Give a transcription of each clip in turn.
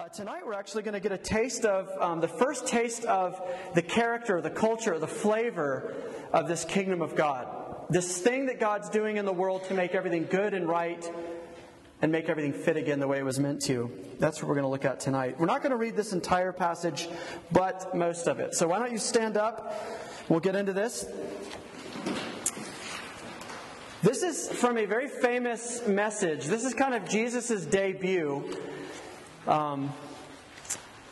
Uh, tonight, we're actually going to get a taste of um, the first taste of the character, the culture, the flavor of this kingdom of God. This thing that God's doing in the world to make everything good and right and make everything fit again the way it was meant to. That's what we're going to look at tonight. We're not going to read this entire passage, but most of it. So why don't you stand up? We'll get into this. This is from a very famous message. This is kind of Jesus' debut. Um,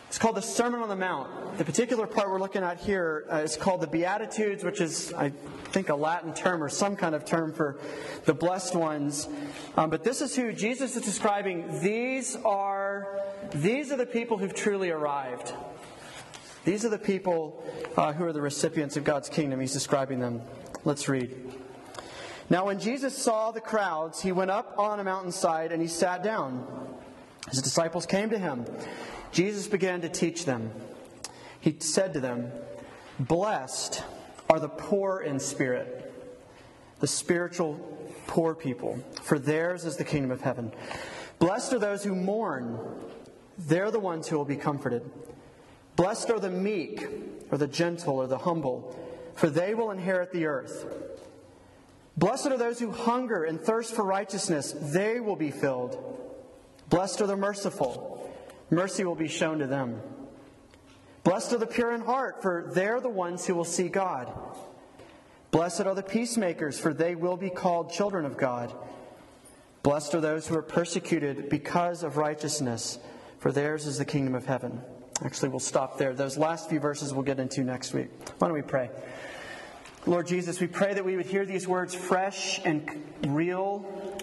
it's called the Sermon on the Mount. The particular part we're looking at here uh, is called the Beatitudes, which is, I think, a Latin term or some kind of term for the blessed ones. Um, but this is who Jesus is describing. These are these are the people who've truly arrived. These are the people uh, who are the recipients of God's kingdom. He's describing them. Let's read. Now, when Jesus saw the crowds, he went up on a mountainside and he sat down. His disciples came to him. Jesus began to teach them. He said to them, Blessed are the poor in spirit, the spiritual poor people, for theirs is the kingdom of heaven. Blessed are those who mourn, they're the ones who will be comforted. Blessed are the meek, or the gentle, or the humble, for they will inherit the earth. Blessed are those who hunger and thirst for righteousness, they will be filled. Blessed are the merciful, mercy will be shown to them. Blessed are the pure in heart, for they're the ones who will see God. Blessed are the peacemakers, for they will be called children of God. Blessed are those who are persecuted because of righteousness, for theirs is the kingdom of heaven. Actually, we'll stop there. Those last few verses we'll get into next week. Why don't we pray? Lord Jesus, we pray that we would hear these words fresh and real,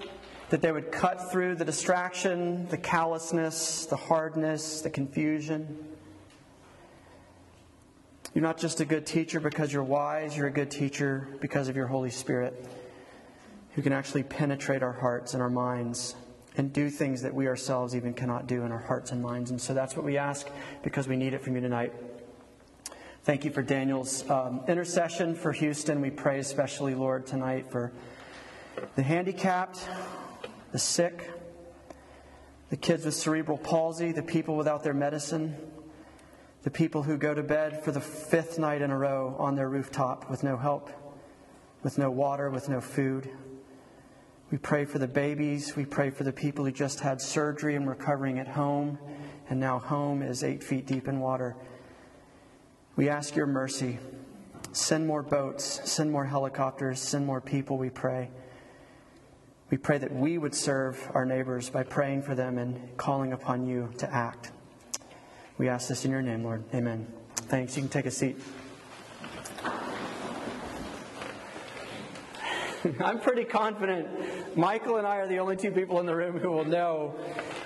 that they would cut through the distraction, the callousness, the hardness, the confusion. You're not just a good teacher because you're wise, you're a good teacher because of your Holy Spirit, who can actually penetrate our hearts and our minds and do things that we ourselves even cannot do in our hearts and minds. And so that's what we ask because we need it from you tonight. Thank you for Daniel's um, intercession for Houston. We pray especially, Lord, tonight for the handicapped, the sick, the kids with cerebral palsy, the people without their medicine, the people who go to bed for the fifth night in a row on their rooftop with no help, with no water, with no food. We pray for the babies. We pray for the people who just had surgery and recovering at home, and now home is eight feet deep in water. We ask your mercy. Send more boats, send more helicopters, send more people, we pray. We pray that we would serve our neighbors by praying for them and calling upon you to act. We ask this in your name, Lord. Amen. Thanks. You can take a seat. I'm pretty confident Michael and I are the only two people in the room who will know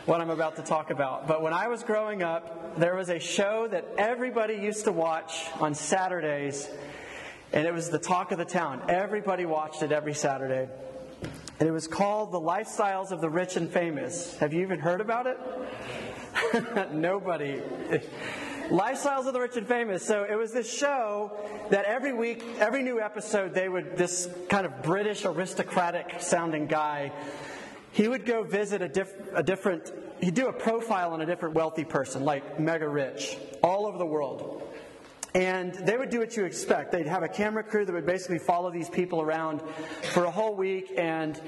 what I'm about to talk about. But when I was growing up, there was a show that everybody used to watch on Saturdays, and it was the talk of the town. Everybody watched it every Saturday. And it was called The Lifestyles of the Rich and Famous. Have you even heard about it? Nobody. Lifestyles of the Rich and Famous. So it was this show that every week, every new episode, they would, this kind of British aristocratic sounding guy, he would go visit a, diff, a different, he'd do a profile on a different wealthy person, like mega rich, all over the world. And they would do what you expect. They'd have a camera crew that would basically follow these people around for a whole week, and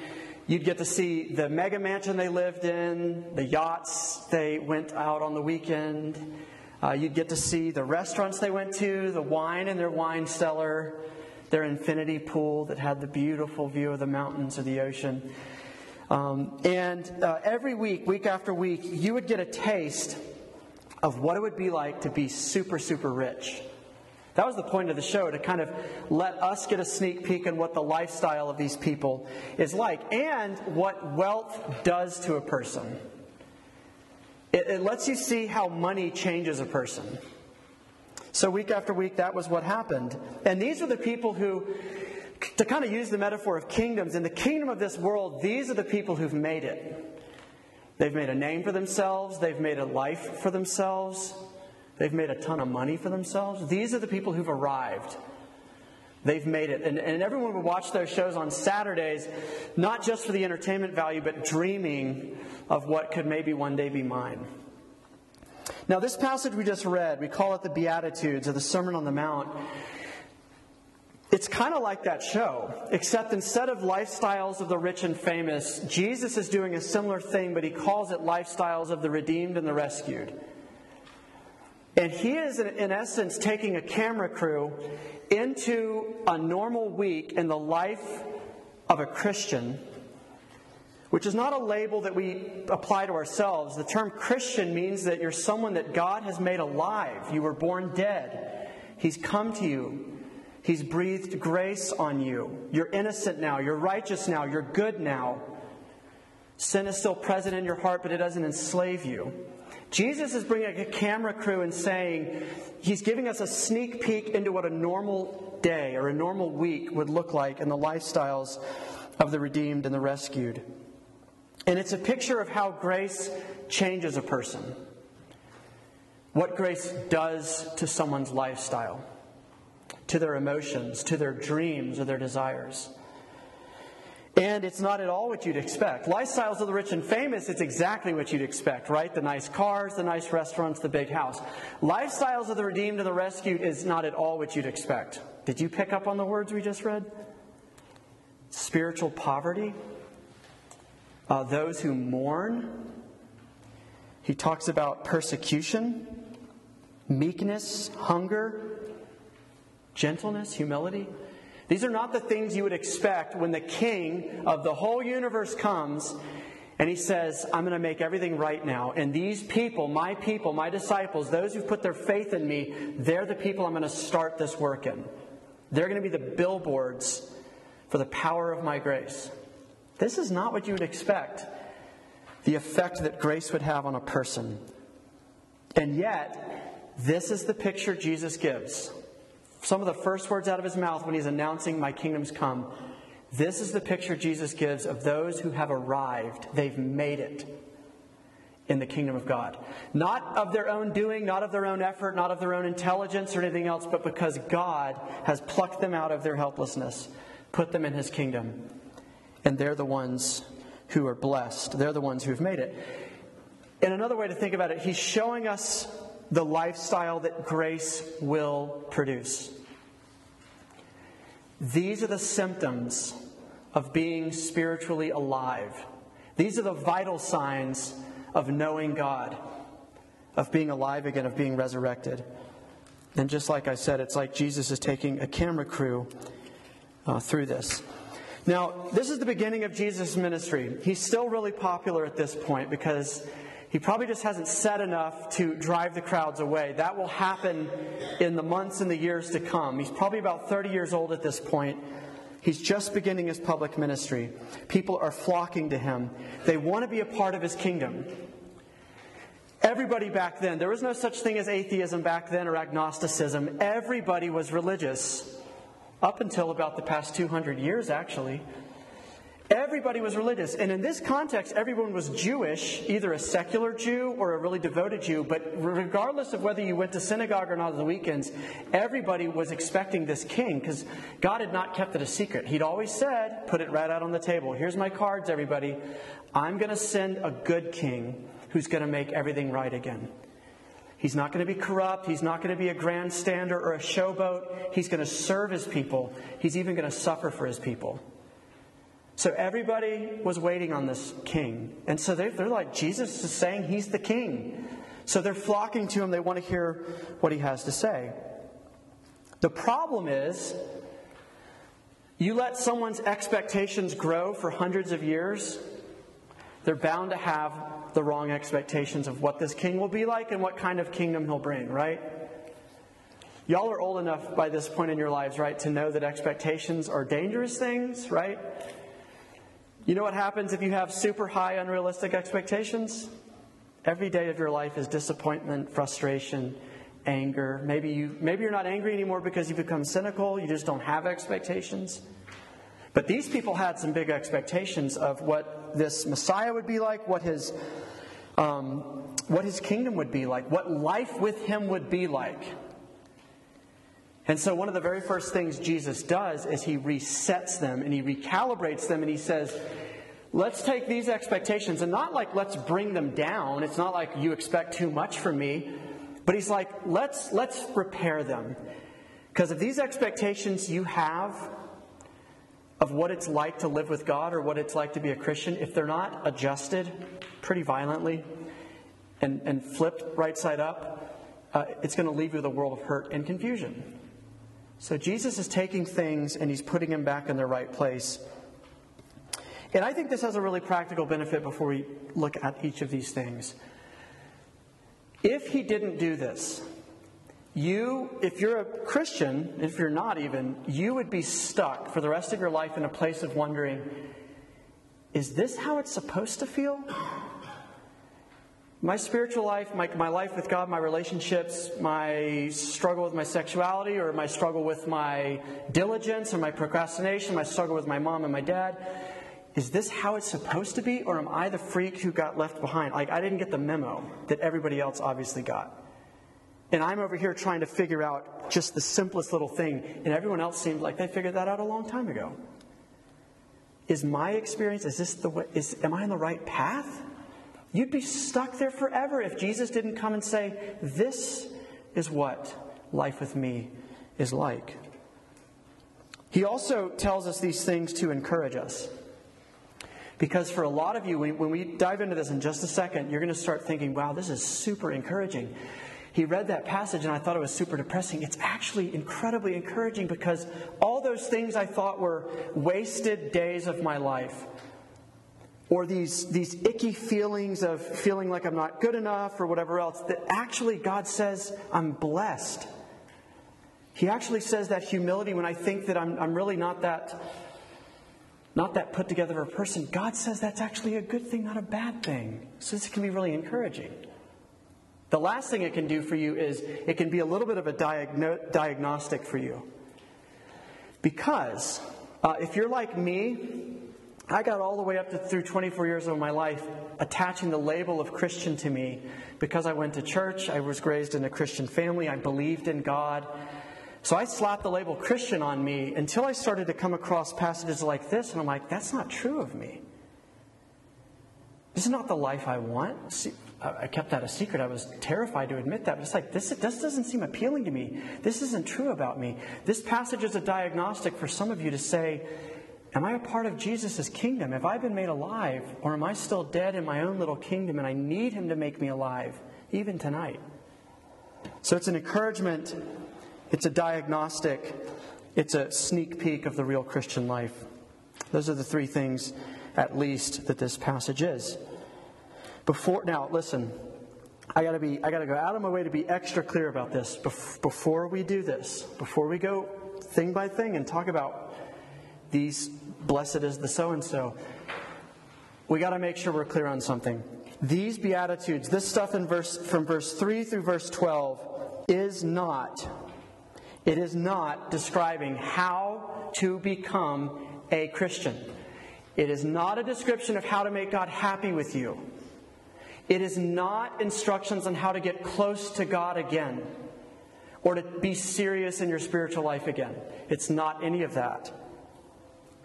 you'd get to see the mega mansion they lived in, the yachts they went out on the weekend. Uh, you'd get to see the restaurants they went to, the wine in their wine cellar, their infinity pool that had the beautiful view of the mountains or the ocean. Um, and uh, every week, week after week, you would get a taste of what it would be like to be super, super rich. That was the point of the show, to kind of let us get a sneak peek on what the lifestyle of these people is like and what wealth does to a person. It, it lets you see how money changes a person. So, week after week, that was what happened. And these are the people who, to kind of use the metaphor of kingdoms, in the kingdom of this world, these are the people who've made it. They've made a name for themselves, they've made a life for themselves, they've made a ton of money for themselves. These are the people who've arrived. They've made it. And, and everyone would watch those shows on Saturdays, not just for the entertainment value, but dreaming of what could maybe one day be mine. Now, this passage we just read, we call it the Beatitudes or the Sermon on the Mount. It's kind of like that show, except instead of lifestyles of the rich and famous, Jesus is doing a similar thing, but he calls it lifestyles of the redeemed and the rescued. And he is, in essence, taking a camera crew into a normal week in the life of a Christian, which is not a label that we apply to ourselves. The term Christian means that you're someone that God has made alive. You were born dead, He's come to you. He's breathed grace on you. You're innocent now. You're righteous now. You're good now. Sin is still present in your heart, but it doesn't enslave you. Jesus is bringing a camera crew and saying, He's giving us a sneak peek into what a normal day or a normal week would look like in the lifestyles of the redeemed and the rescued. And it's a picture of how grace changes a person, what grace does to someone's lifestyle, to their emotions, to their dreams or their desires. And it's not at all what you'd expect. Lifestyles of the rich and famous, it's exactly what you'd expect, right? The nice cars, the nice restaurants, the big house. Lifestyles of the redeemed and the rescued is not at all what you'd expect. Did you pick up on the words we just read? Spiritual poverty, uh, those who mourn. He talks about persecution, meekness, hunger, gentleness, humility. These are not the things you would expect when the king of the whole universe comes and he says, I'm going to make everything right now. And these people, my people, my disciples, those who've put their faith in me, they're the people I'm going to start this work in. They're going to be the billboards for the power of my grace. This is not what you would expect the effect that grace would have on a person. And yet, this is the picture Jesus gives some of the first words out of his mouth when he's announcing, My kingdom's come. This is the picture Jesus gives of those who have arrived. They've made it in the kingdom of God. Not of their own doing, not of their own effort, not of their own intelligence or anything else, but because God has plucked them out of their helplessness, put them in his kingdom. And they're the ones who are blessed. They're the ones who've made it. And another way to think about it, he's showing us the lifestyle that grace will produce. These are the symptoms of being spiritually alive. These are the vital signs of knowing God, of being alive again, of being resurrected. And just like I said, it's like Jesus is taking a camera crew uh, through this. Now, this is the beginning of Jesus' ministry. He's still really popular at this point because he probably just hasn't said enough to drive the crowds away. That will happen in the months and the years to come. He's probably about 30 years old at this point. He's just beginning his public ministry. People are flocking to him. They want to be a part of his kingdom. Everybody back then, there was no such thing as atheism back then or agnosticism. Everybody was religious. Up until about the past 200 years, actually. Everybody was religious. And in this context, everyone was Jewish, either a secular Jew or a really devoted Jew. But regardless of whether you went to synagogue or not on the weekends, everybody was expecting this king because God had not kept it a secret. He'd always said, put it right out on the table. Here's my cards, everybody. I'm going to send a good king who's going to make everything right again. He's not going to be corrupt. He's not going to be a grandstander or a showboat. He's going to serve his people. He's even going to suffer for his people. So everybody was waiting on this king. And so they're, they're like, Jesus is saying he's the king. So they're flocking to him. They want to hear what he has to say. The problem is, you let someone's expectations grow for hundreds of years, they're bound to have the wrong expectations of what this king will be like and what kind of kingdom he'll bring, right? Y'all are old enough by this point in your lives, right, to know that expectations are dangerous things, right? You know what happens if you have super high unrealistic expectations? Every day of your life is disappointment, frustration, anger. Maybe you maybe you're not angry anymore because you've become cynical, you just don't have expectations. But these people had some big expectations of what this Messiah would be like, what his um, what his kingdom would be like, what life with him would be like. And so, one of the very first things Jesus does is he resets them and he recalibrates them and he says, let's take these expectations and not like let's bring them down. It's not like you expect too much from me, but he's like, let's let's repair them. Because if these expectations you have of what it's like to live with God or what it's like to be a Christian, if they're not adjusted pretty violently and, and flipped right side up, uh, it's going to leave you with a world of hurt and confusion. So Jesus is taking things and he's putting them back in their right place. And I think this has a really practical benefit before we look at each of these things. If he didn't do this, you, if you're a Christian, if you're not even, you would be stuck for the rest of your life in a place of wondering is this how it's supposed to feel? My spiritual life, my, my life with God, my relationships, my struggle with my sexuality, or my struggle with my diligence, or my procrastination, my struggle with my mom and my dad is this how it's supposed to be, or am I the freak who got left behind? Like, I didn't get the memo that everybody else obviously got. And I'm over here trying to figure out just the simplest little thing, and everyone else seems like they figured that out a long time ago. Is my experience, is this the way, is, am I on the right path? You'd be stuck there forever if Jesus didn't come and say, This is what life with me is like. He also tells us these things to encourage us. Because for a lot of you, when we dive into this in just a second, you're going to start thinking, wow, this is super encouraging. He read that passage and I thought it was super depressing. It's actually incredibly encouraging because all those things I thought were wasted days of my life, or these, these icky feelings of feeling like I'm not good enough or whatever else, that actually God says I'm blessed. He actually says that humility when I think that I'm, I'm really not that not that put together of a person, God says that's actually a good thing, not a bad thing. So this can be really encouraging. The last thing it can do for you is it can be a little bit of a diagno- diagnostic for you. Because uh, if you're like me, I got all the way up to through 24 years of my life attaching the label of Christian to me because I went to church, I was raised in a Christian family, I believed in God. So I slapped the label Christian on me until I started to come across passages like this, and I'm like, that's not true of me. This is not the life I want. See, I kept that a secret. I was terrified to admit that. But it's like, this, this doesn't seem appealing to me. This isn't true about me. This passage is a diagnostic for some of you to say, Am I a part of Jesus' kingdom? Have I been made alive? Or am I still dead in my own little kingdom and I need him to make me alive, even tonight? So it's an encouragement it's a diagnostic, it's a sneak peek of the real Christian life. Those are the three things, at least, that this passage is. Before now, listen. I gotta be. I gotta go out of my way to be extra clear about this. Before we do this, before we go thing by thing and talk about these blessed is the so and so, we got to make sure we're clear on something. These beatitudes, this stuff in verse from verse three through verse twelve, is not it is not describing how to become a Christian. It is not a description of how to make God happy with you. It is not instructions on how to get close to God again or to be serious in your spiritual life again. It's not any of that.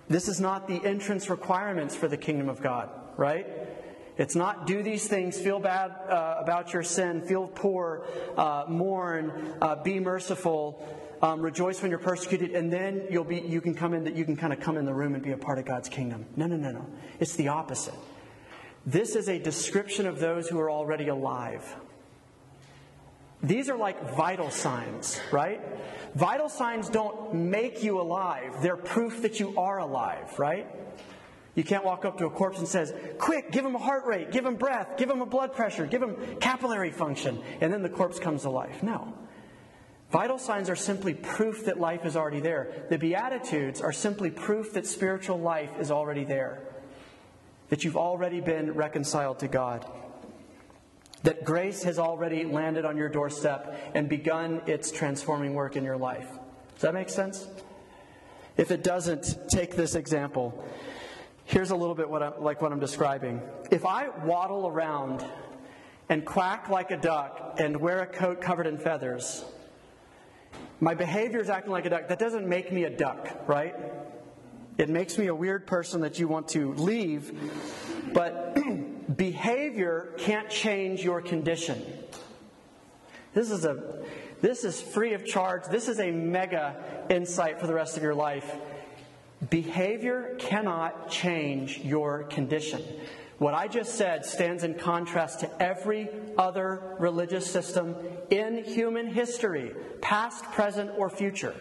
This is not the entrance requirements for the kingdom of God, right? It's not do these things, feel bad uh, about your sin, feel poor, uh, mourn, uh, be merciful, um, rejoice when you're persecuted, and then you'll be, you can come in, that you can kind of come in the room and be a part of God's kingdom. No, no, no, no. It's the opposite. This is a description of those who are already alive. These are like vital signs, right? Vital signs don't make you alive. They're proof that you are alive, right? You can't walk up to a corpse and says, "Quick, give him a heart rate, give him breath, give him a blood pressure, give him capillary function," and then the corpse comes to life. No. Vital signs are simply proof that life is already there. The Beatitudes are simply proof that spiritual life is already there, that you've already been reconciled to God, that grace has already landed on your doorstep and begun its transforming work in your life. Does that make sense? If it doesn't, take this example. Here's a little bit what I, like what I'm describing. If I waddle around and quack like a duck and wear a coat covered in feathers, my behavior is acting like a duck. That doesn't make me a duck, right? It makes me a weird person that you want to leave, but behavior can't change your condition. This is a this is free of charge. This is a mega insight for the rest of your life. Behavior cannot change your condition. What I just said stands in contrast to every other religious system in human history, past, present, or future.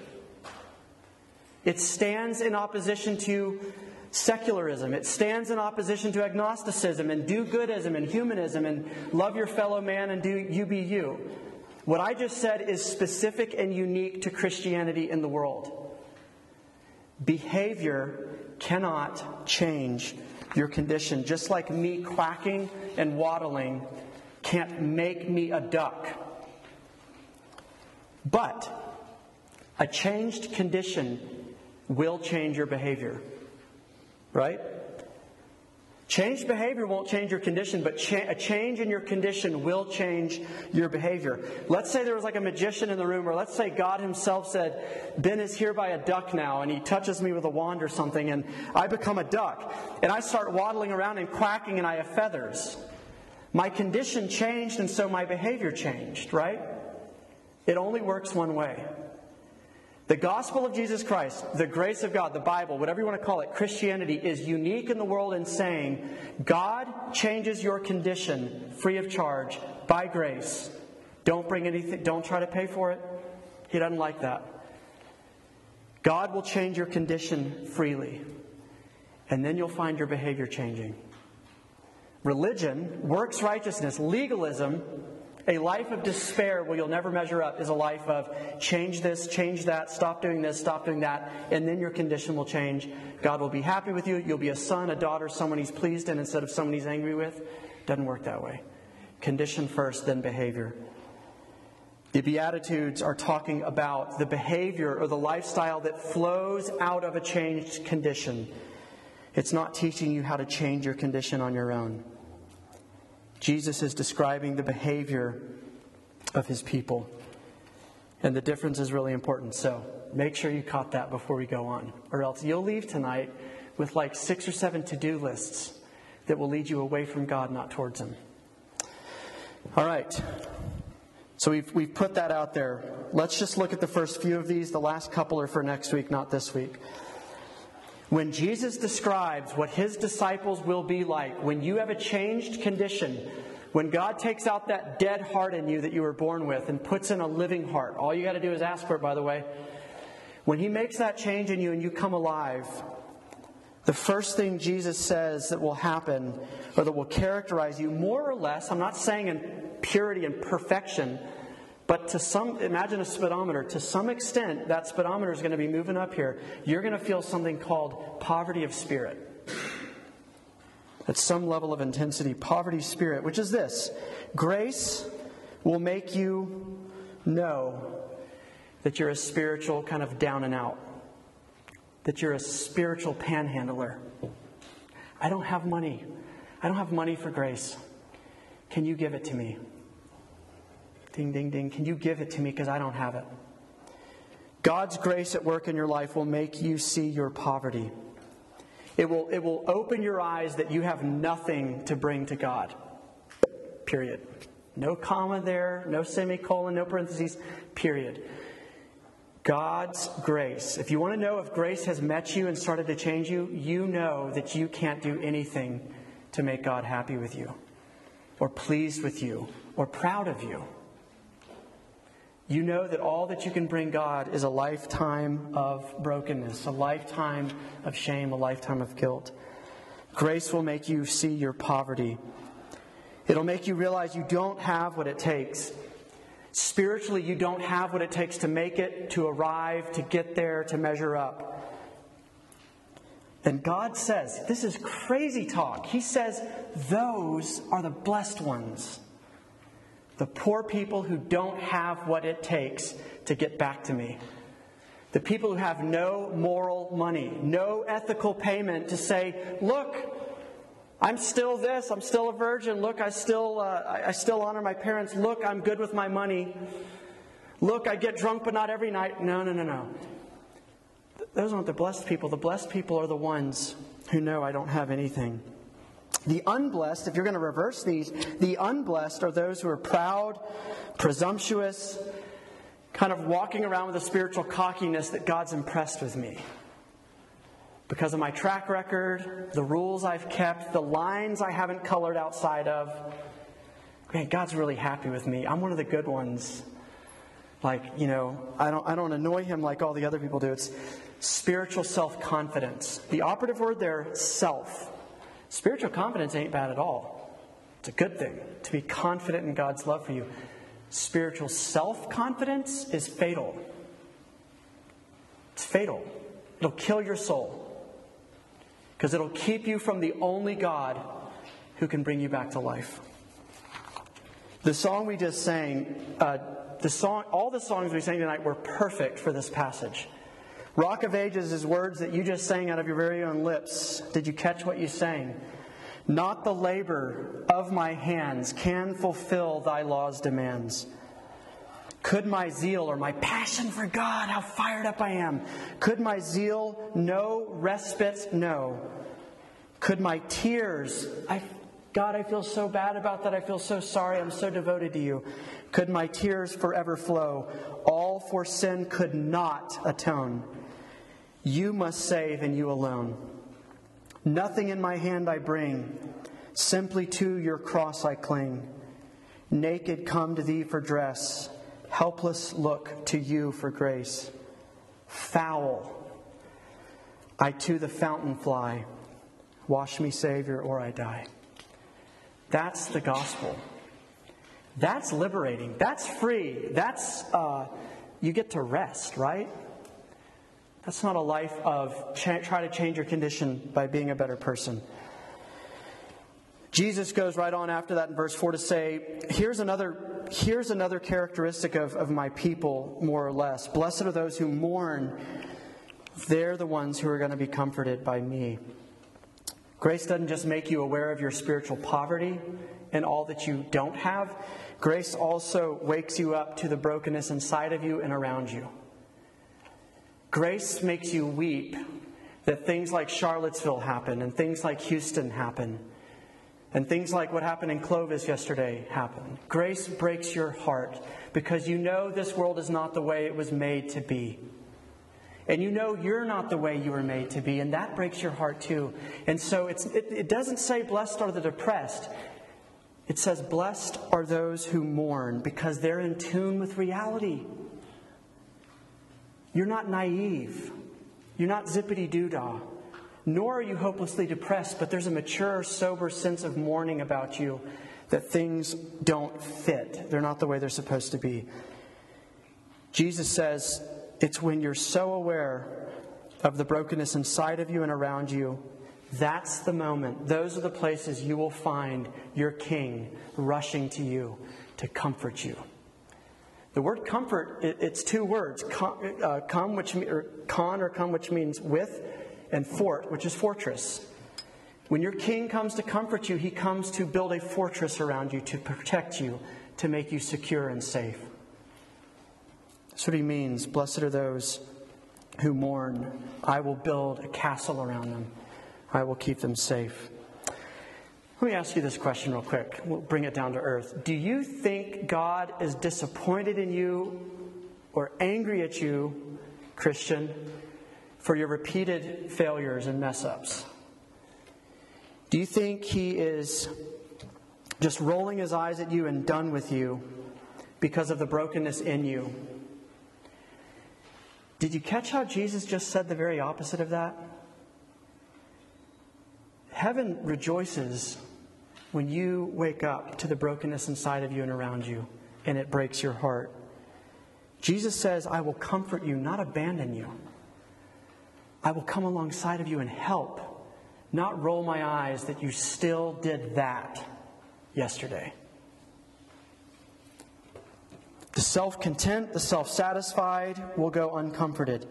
It stands in opposition to secularism. It stands in opposition to agnosticism and do goodism and humanism and love your fellow man and do you be you. What I just said is specific and unique to Christianity in the world. Behavior cannot change your condition, just like me quacking and waddling can't make me a duck. But a changed condition will change your behavior. Right? Changed behavior won't change your condition, but cha- a change in your condition will change your behavior. Let's say there was like a magician in the room, or let's say God Himself said, Ben is here by a duck now, and He touches me with a wand or something, and I become a duck. And I start waddling around and quacking, and I have feathers. My condition changed, and so my behavior changed, right? It only works one way. The gospel of Jesus Christ, the grace of God, the Bible, whatever you want to call it, Christianity is unique in the world in saying God changes your condition free of charge by grace. Don't bring anything, don't try to pay for it. He doesn't like that. God will change your condition freely, and then you'll find your behavior changing. Religion, works righteousness, legalism a life of despair where you'll never measure up is a life of change this, change that, stop doing this, stop doing that, and then your condition will change. God will be happy with you. You'll be a son, a daughter, someone he's pleased in instead of someone he's angry with. Doesn't work that way. Condition first, then behavior. The Beatitudes are talking about the behavior or the lifestyle that flows out of a changed condition. It's not teaching you how to change your condition on your own. Jesus is describing the behavior of his people. And the difference is really important. So make sure you caught that before we go on, or else you'll leave tonight with like six or seven to do lists that will lead you away from God, not towards Him. All right. So we've, we've put that out there. Let's just look at the first few of these. The last couple are for next week, not this week. When Jesus describes what his disciples will be like when you have a changed condition, when God takes out that dead heart in you that you were born with and puts in a living heart, all you got to do is ask for it, by the way. When he makes that change in you and you come alive, the first thing Jesus says that will happen or that will characterize you more or less, I'm not saying in purity and perfection, but to some, imagine a speedometer. To some extent, that speedometer is going to be moving up here. You're going to feel something called poverty of spirit. At some level of intensity, poverty spirit, which is this grace will make you know that you're a spiritual kind of down and out, that you're a spiritual panhandler. I don't have money. I don't have money for grace. Can you give it to me? Ding, ding, ding. Can you give it to me because I don't have it? God's grace at work in your life will make you see your poverty. It will, it will open your eyes that you have nothing to bring to God. Period. No comma there, no semicolon, no parentheses, period. God's grace. If you want to know if grace has met you and started to change you, you know that you can't do anything to make God happy with you, or pleased with you, or proud of you you know that all that you can bring God is a lifetime of brokenness, a lifetime of shame, a lifetime of guilt. Grace will make you see your poverty. It'll make you realize you don't have what it takes. Spiritually, you don't have what it takes to make it, to arrive, to get there, to measure up. And God says, this is crazy talk. He says, those are the blessed ones the poor people who don't have what it takes to get back to me. The people who have no moral money, no ethical payment to say, look, I'm still this, I'm still a virgin. Look, I still, uh, I still honor my parents. Look, I'm good with my money. Look, I get drunk, but not every night. No, no, no, no. those aren't the blessed people. The blessed people are the ones who know I don't have anything. The unblessed, if you're going to reverse these, the unblessed are those who are proud, presumptuous, kind of walking around with a spiritual cockiness that God's impressed with me. Because of my track record, the rules I've kept, the lines I haven't colored outside of. Man, God's really happy with me. I'm one of the good ones. Like, you know, I don't, I don't annoy him like all the other people do. It's spiritual self confidence. The operative word there, self. Spiritual confidence ain't bad at all. It's a good thing to be confident in God's love for you. Spiritual self confidence is fatal. It's fatal. It'll kill your soul because it'll keep you from the only God who can bring you back to life. The song we just sang, uh, the song, all the songs we sang tonight were perfect for this passage. Rock of Ages is words that you just sang out of your very own lips. Did you catch what you sang? Not the labor of my hands can fulfill thy law's demands. Could my zeal or my passion for God, how fired up I am, could my zeal no respite know? Could my tears, I, God, I feel so bad about that. I feel so sorry. I'm so devoted to you. Could my tears forever flow? All for sin could not atone. You must save, and you alone. Nothing in my hand I bring, simply to your cross I cling. Naked come to thee for dress, helpless look to you for grace. Foul, I to the fountain fly. Wash me, Savior, or I die. That's the gospel. That's liberating. That's free. That's, uh, you get to rest, right? That's not a life of cha- try to change your condition by being a better person. Jesus goes right on after that in verse 4 to say, here's another, here's another characteristic of, of my people, more or less. Blessed are those who mourn. They're the ones who are going to be comforted by me. Grace doesn't just make you aware of your spiritual poverty and all that you don't have. Grace also wakes you up to the brokenness inside of you and around you. Grace makes you weep that things like Charlottesville happen and things like Houston happen and things like what happened in Clovis yesterday happen. Grace breaks your heart because you know this world is not the way it was made to be. And you know you're not the way you were made to be, and that breaks your heart too. And so it, it doesn't say, Blessed are the depressed. It says, Blessed are those who mourn because they're in tune with reality. You're not naive. You're not zippity doo dah. Nor are you hopelessly depressed, but there's a mature, sober sense of mourning about you that things don't fit. They're not the way they're supposed to be. Jesus says it's when you're so aware of the brokenness inside of you and around you, that's the moment. Those are the places you will find your king rushing to you to comfort you. The word comfort, it's two words, uh, come, which or con or come, which means with, and fort, which is fortress. When your king comes to comfort you, he comes to build a fortress around you, to protect you, to make you secure and safe. That's what he means. Blessed are those who mourn. I will build a castle around them, I will keep them safe. Let me ask you this question real quick. We'll bring it down to earth. Do you think God is disappointed in you or angry at you, Christian, for your repeated failures and mess ups? Do you think He is just rolling His eyes at you and done with you because of the brokenness in you? Did you catch how Jesus just said the very opposite of that? Heaven rejoices when you wake up to the brokenness inside of you and around you, and it breaks your heart. Jesus says, I will comfort you, not abandon you. I will come alongside of you and help, not roll my eyes that you still did that yesterday. The self content, the self satisfied will go uncomforted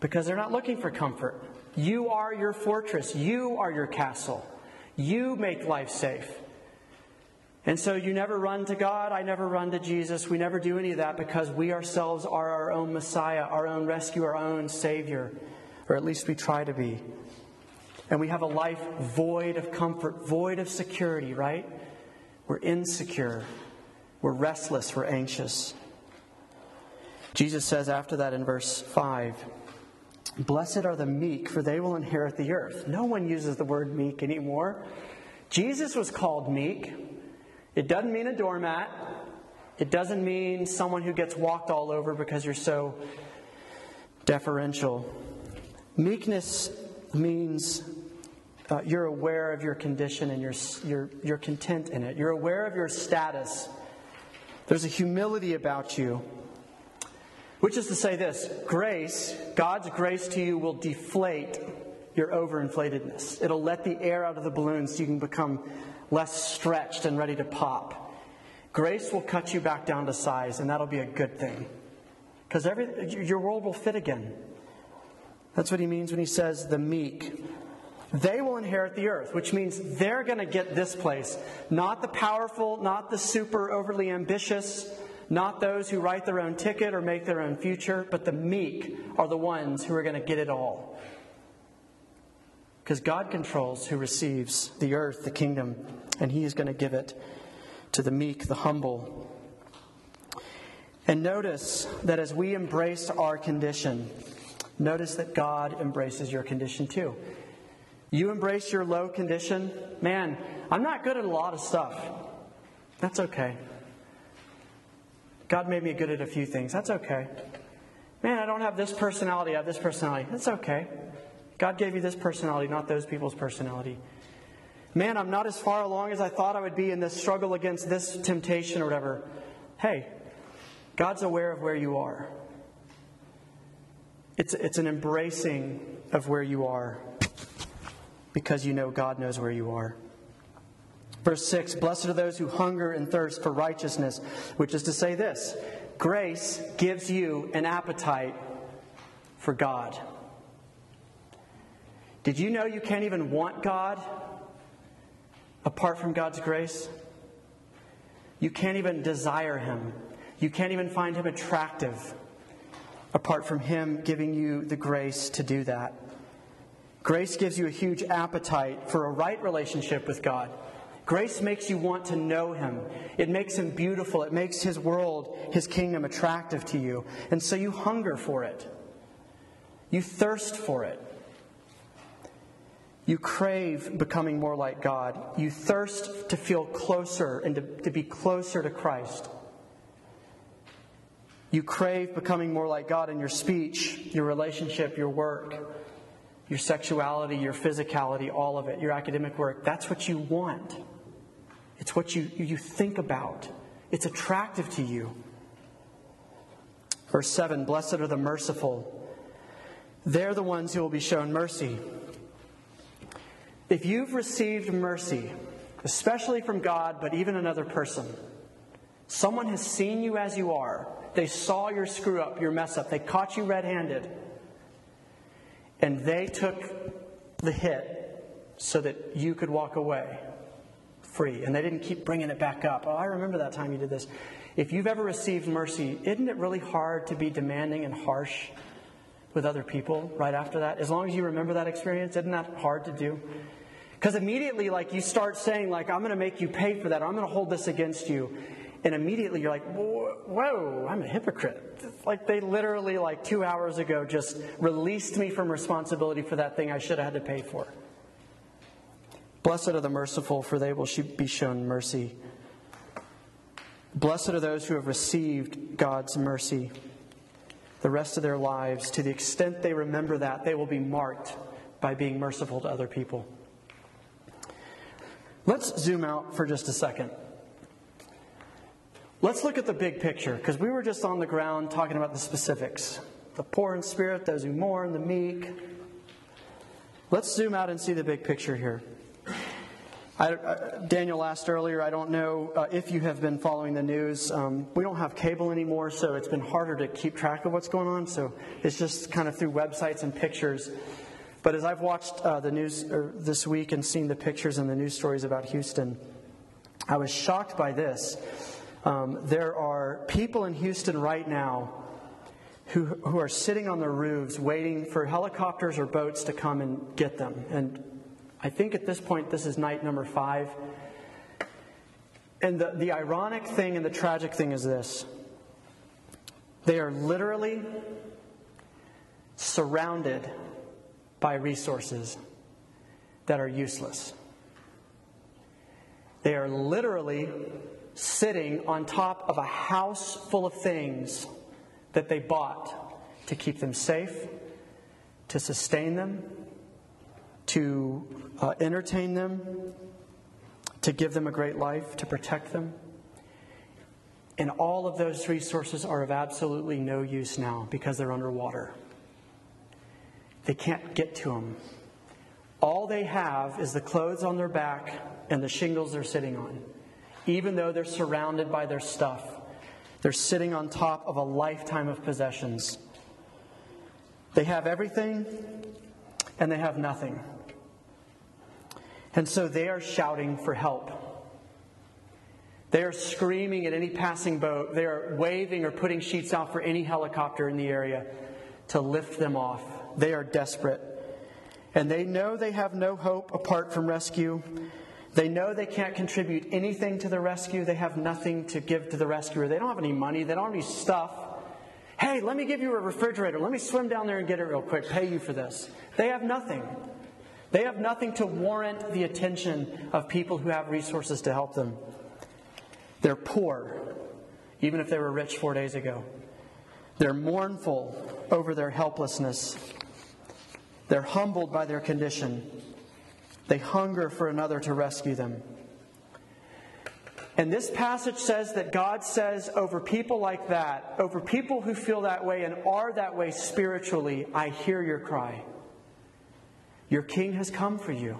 because they're not looking for comfort. You are your fortress. You are your castle. You make life safe. And so you never run to God. I never run to Jesus. We never do any of that because we ourselves are our own Messiah, our own rescue, our own Savior. or at least we try to be. And we have a life void of comfort, void of security, right? We're insecure, we're restless, we're anxious. Jesus says after that in verse 5 Blessed are the meek, for they will inherit the earth. No one uses the word meek anymore. Jesus was called meek. It doesn't mean a doormat, it doesn't mean someone who gets walked all over because you're so deferential. Meekness means uh, you're aware of your condition and you're, you're, you're content in it. You're aware of your status. There's a humility about you. Which is to say this grace, God's grace to you will deflate your overinflatedness. It'll let the air out of the balloon so you can become less stretched and ready to pop. Grace will cut you back down to size, and that'll be a good thing. Because your world will fit again. That's what he means when he says the meek. They will inherit the earth, which means they're going to get this place. Not the powerful, not the super overly ambitious, not those who write their own ticket or make their own future, but the meek are the ones who are going to get it all. Because God controls who receives the earth, the kingdom, and He is going to give it to the meek, the humble. And notice that as we embrace our condition, notice that God embraces your condition too. You embrace your low condition, man, I'm not good at a lot of stuff. That's okay. God made me good at a few things. That's okay. Man, I don't have this personality, I have this personality. That's okay. God gave you this personality, not those people's personality. Man, I'm not as far along as I thought I would be in this struggle against this temptation or whatever. Hey, God's aware of where you are. It's, it's an embracing of where you are because you know God knows where you are. Verse 6 Blessed are those who hunger and thirst for righteousness, which is to say this grace gives you an appetite for God. Did you know you can't even want God apart from God's grace? You can't even desire Him. You can't even find Him attractive apart from Him giving you the grace to do that. Grace gives you a huge appetite for a right relationship with God. Grace makes you want to know Him. It makes Him beautiful. It makes His world, His kingdom attractive to you. And so you hunger for it. You thirst for it. You crave becoming more like God. You thirst to feel closer and to, to be closer to Christ. You crave becoming more like God in your speech, your relationship, your work, your sexuality, your physicality, all of it, your academic work. That's what you want. It's what you, you think about, it's attractive to you. Verse 7 Blessed are the merciful. They're the ones who will be shown mercy. If you've received mercy, especially from God, but even another person, someone has seen you as you are, they saw your screw up, your mess up, they caught you red handed, and they took the hit so that you could walk away free. And they didn't keep bringing it back up. Oh, I remember that time you did this. If you've ever received mercy, isn't it really hard to be demanding and harsh with other people right after that? As long as you remember that experience, isn't that hard to do? Because immediately, like, you start saying, like, I'm going to make you pay for that, I'm going to hold this against you. And immediately you're like, whoa, I'm a hypocrite. Like, they literally, like, two hours ago just released me from responsibility for that thing I should have had to pay for. Blessed are the merciful, for they will be shown mercy. Blessed are those who have received God's mercy the rest of their lives. To the extent they remember that, they will be marked by being merciful to other people. Let's zoom out for just a second. Let's look at the big picture, because we were just on the ground talking about the specifics the poor in spirit, those who mourn, the meek. Let's zoom out and see the big picture here. I, uh, Daniel asked earlier, I don't know uh, if you have been following the news. Um, we don't have cable anymore, so it's been harder to keep track of what's going on. So it's just kind of through websites and pictures. But as I've watched uh, the news er, this week and seen the pictures and the news stories about Houston, I was shocked by this. Um, there are people in Houston right now who, who are sitting on their roofs waiting for helicopters or boats to come and get them. And I think at this point, this is night number five. And the, the ironic thing and the tragic thing is this they are literally surrounded by resources that are useless. They are literally sitting on top of a house full of things that they bought to keep them safe, to sustain them, to uh, entertain them, to give them a great life, to protect them. And all of those resources are of absolutely no use now because they're underwater. They can't get to them. All they have is the clothes on their back and the shingles they're sitting on, even though they're surrounded by their stuff. They're sitting on top of a lifetime of possessions. They have everything and they have nothing. And so they are shouting for help. They are screaming at any passing boat. They are waving or putting sheets out for any helicopter in the area to lift them off. They are desperate. And they know they have no hope apart from rescue. They know they can't contribute anything to the rescue. They have nothing to give to the rescuer. They don't have any money. They don't have any stuff. Hey, let me give you a refrigerator. Let me swim down there and get it real quick. Pay you for this. They have nothing. They have nothing to warrant the attention of people who have resources to help them. They're poor, even if they were rich four days ago. They're mournful over their helplessness. They're humbled by their condition. They hunger for another to rescue them. And this passage says that God says over people like that, over people who feel that way and are that way spiritually, I hear your cry. Your king has come for you.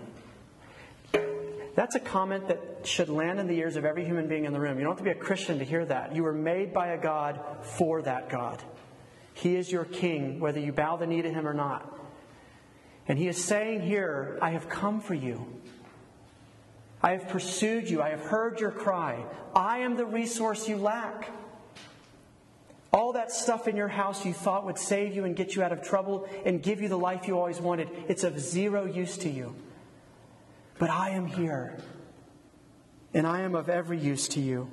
That's a comment that should land in the ears of every human being in the room. You don't have to be a Christian to hear that. You were made by a God for that God. He is your king, whether you bow the knee to him or not. And he is saying here, I have come for you. I have pursued you. I have heard your cry. I am the resource you lack. All that stuff in your house you thought would save you and get you out of trouble and give you the life you always wanted, it's of zero use to you. But I am here, and I am of every use to you.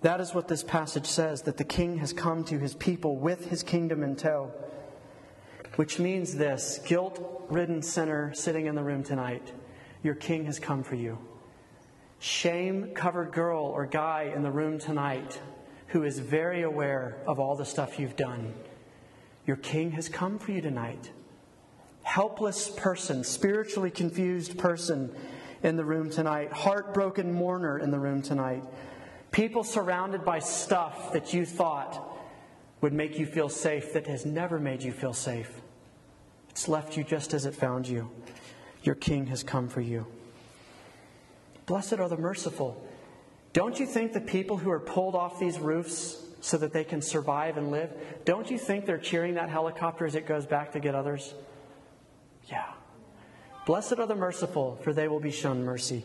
That is what this passage says that the king has come to his people with his kingdom in tow. Which means this guilt ridden sinner sitting in the room tonight, your king has come for you. Shame covered girl or guy in the room tonight who is very aware of all the stuff you've done, your king has come for you tonight. Helpless person, spiritually confused person in the room tonight, heartbroken mourner in the room tonight, people surrounded by stuff that you thought would make you feel safe that has never made you feel safe. It's left you just as it found you. Your King has come for you. Blessed are the merciful. Don't you think the people who are pulled off these roofs so that they can survive and live, don't you think they're cheering that helicopter as it goes back to get others? Yeah. Blessed are the merciful, for they will be shown mercy.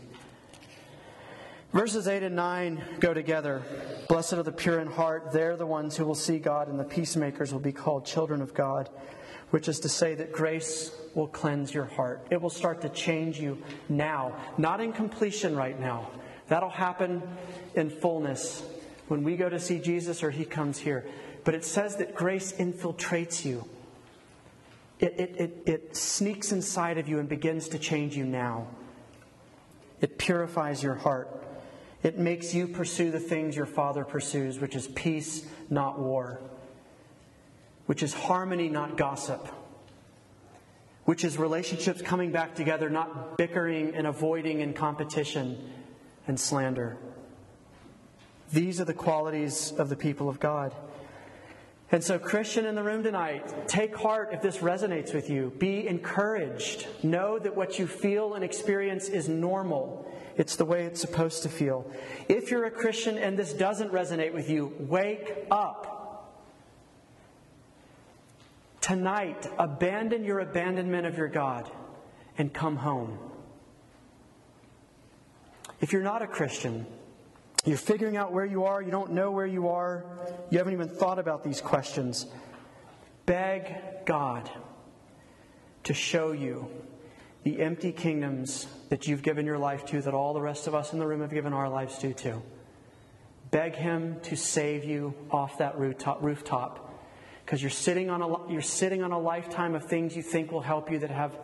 Verses 8 and 9 go together. Blessed are the pure in heart, they're the ones who will see God, and the peacemakers will be called children of God which is to say that grace will cleanse your heart. It will start to change you now, not in completion right now. That'll happen in fullness when we go to see Jesus or he comes here. But it says that grace infiltrates you. It, it, it, it sneaks inside of you and begins to change you now. It purifies your heart. It makes you pursue the things your Father pursues, which is peace, not war which is harmony, not gossip, which is relationships coming back together, not bickering and avoiding and competition and slander. These are the qualities of the people of God. And so, Christian in the room tonight, take heart if this resonates with you. Be encouraged. Know that what you feel and experience is normal. It's the way it's supposed to feel. If you're a Christian and this doesn't resonate with you, wake up. Tonight, abandon your abandonment of your God and come home. If you're not a Christian, You're figuring out where you are, you don't know where you are, you haven't even thought about these questions. Beg God to show you the empty kingdoms that you've given your life to, that all the rest of us in the room have given our lives to, too. Beg Him to save you off that rooftop. Because you're sitting, on a, you're sitting on a lifetime of things you think will help you that have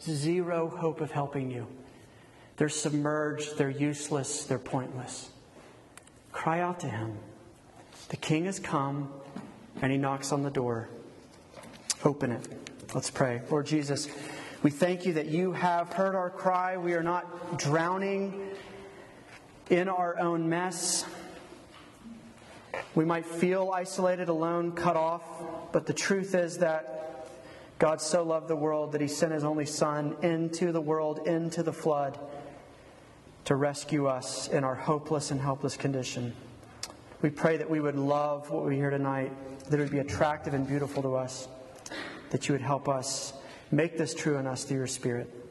zero hope of helping you. They're submerged, they're useless, they're pointless. Cry out to Him. The King has come, and He knocks on the door. Open it. Let's pray. Lord Jesus, we thank you that you have heard our cry. We are not drowning in our own mess. We might feel isolated, alone, cut off, but the truth is that God so loved the world that he sent his only Son into the world, into the flood, to rescue us in our hopeless and helpless condition. We pray that we would love what we hear tonight, that it would be attractive and beautiful to us, that you would help us make this true in us through your Spirit.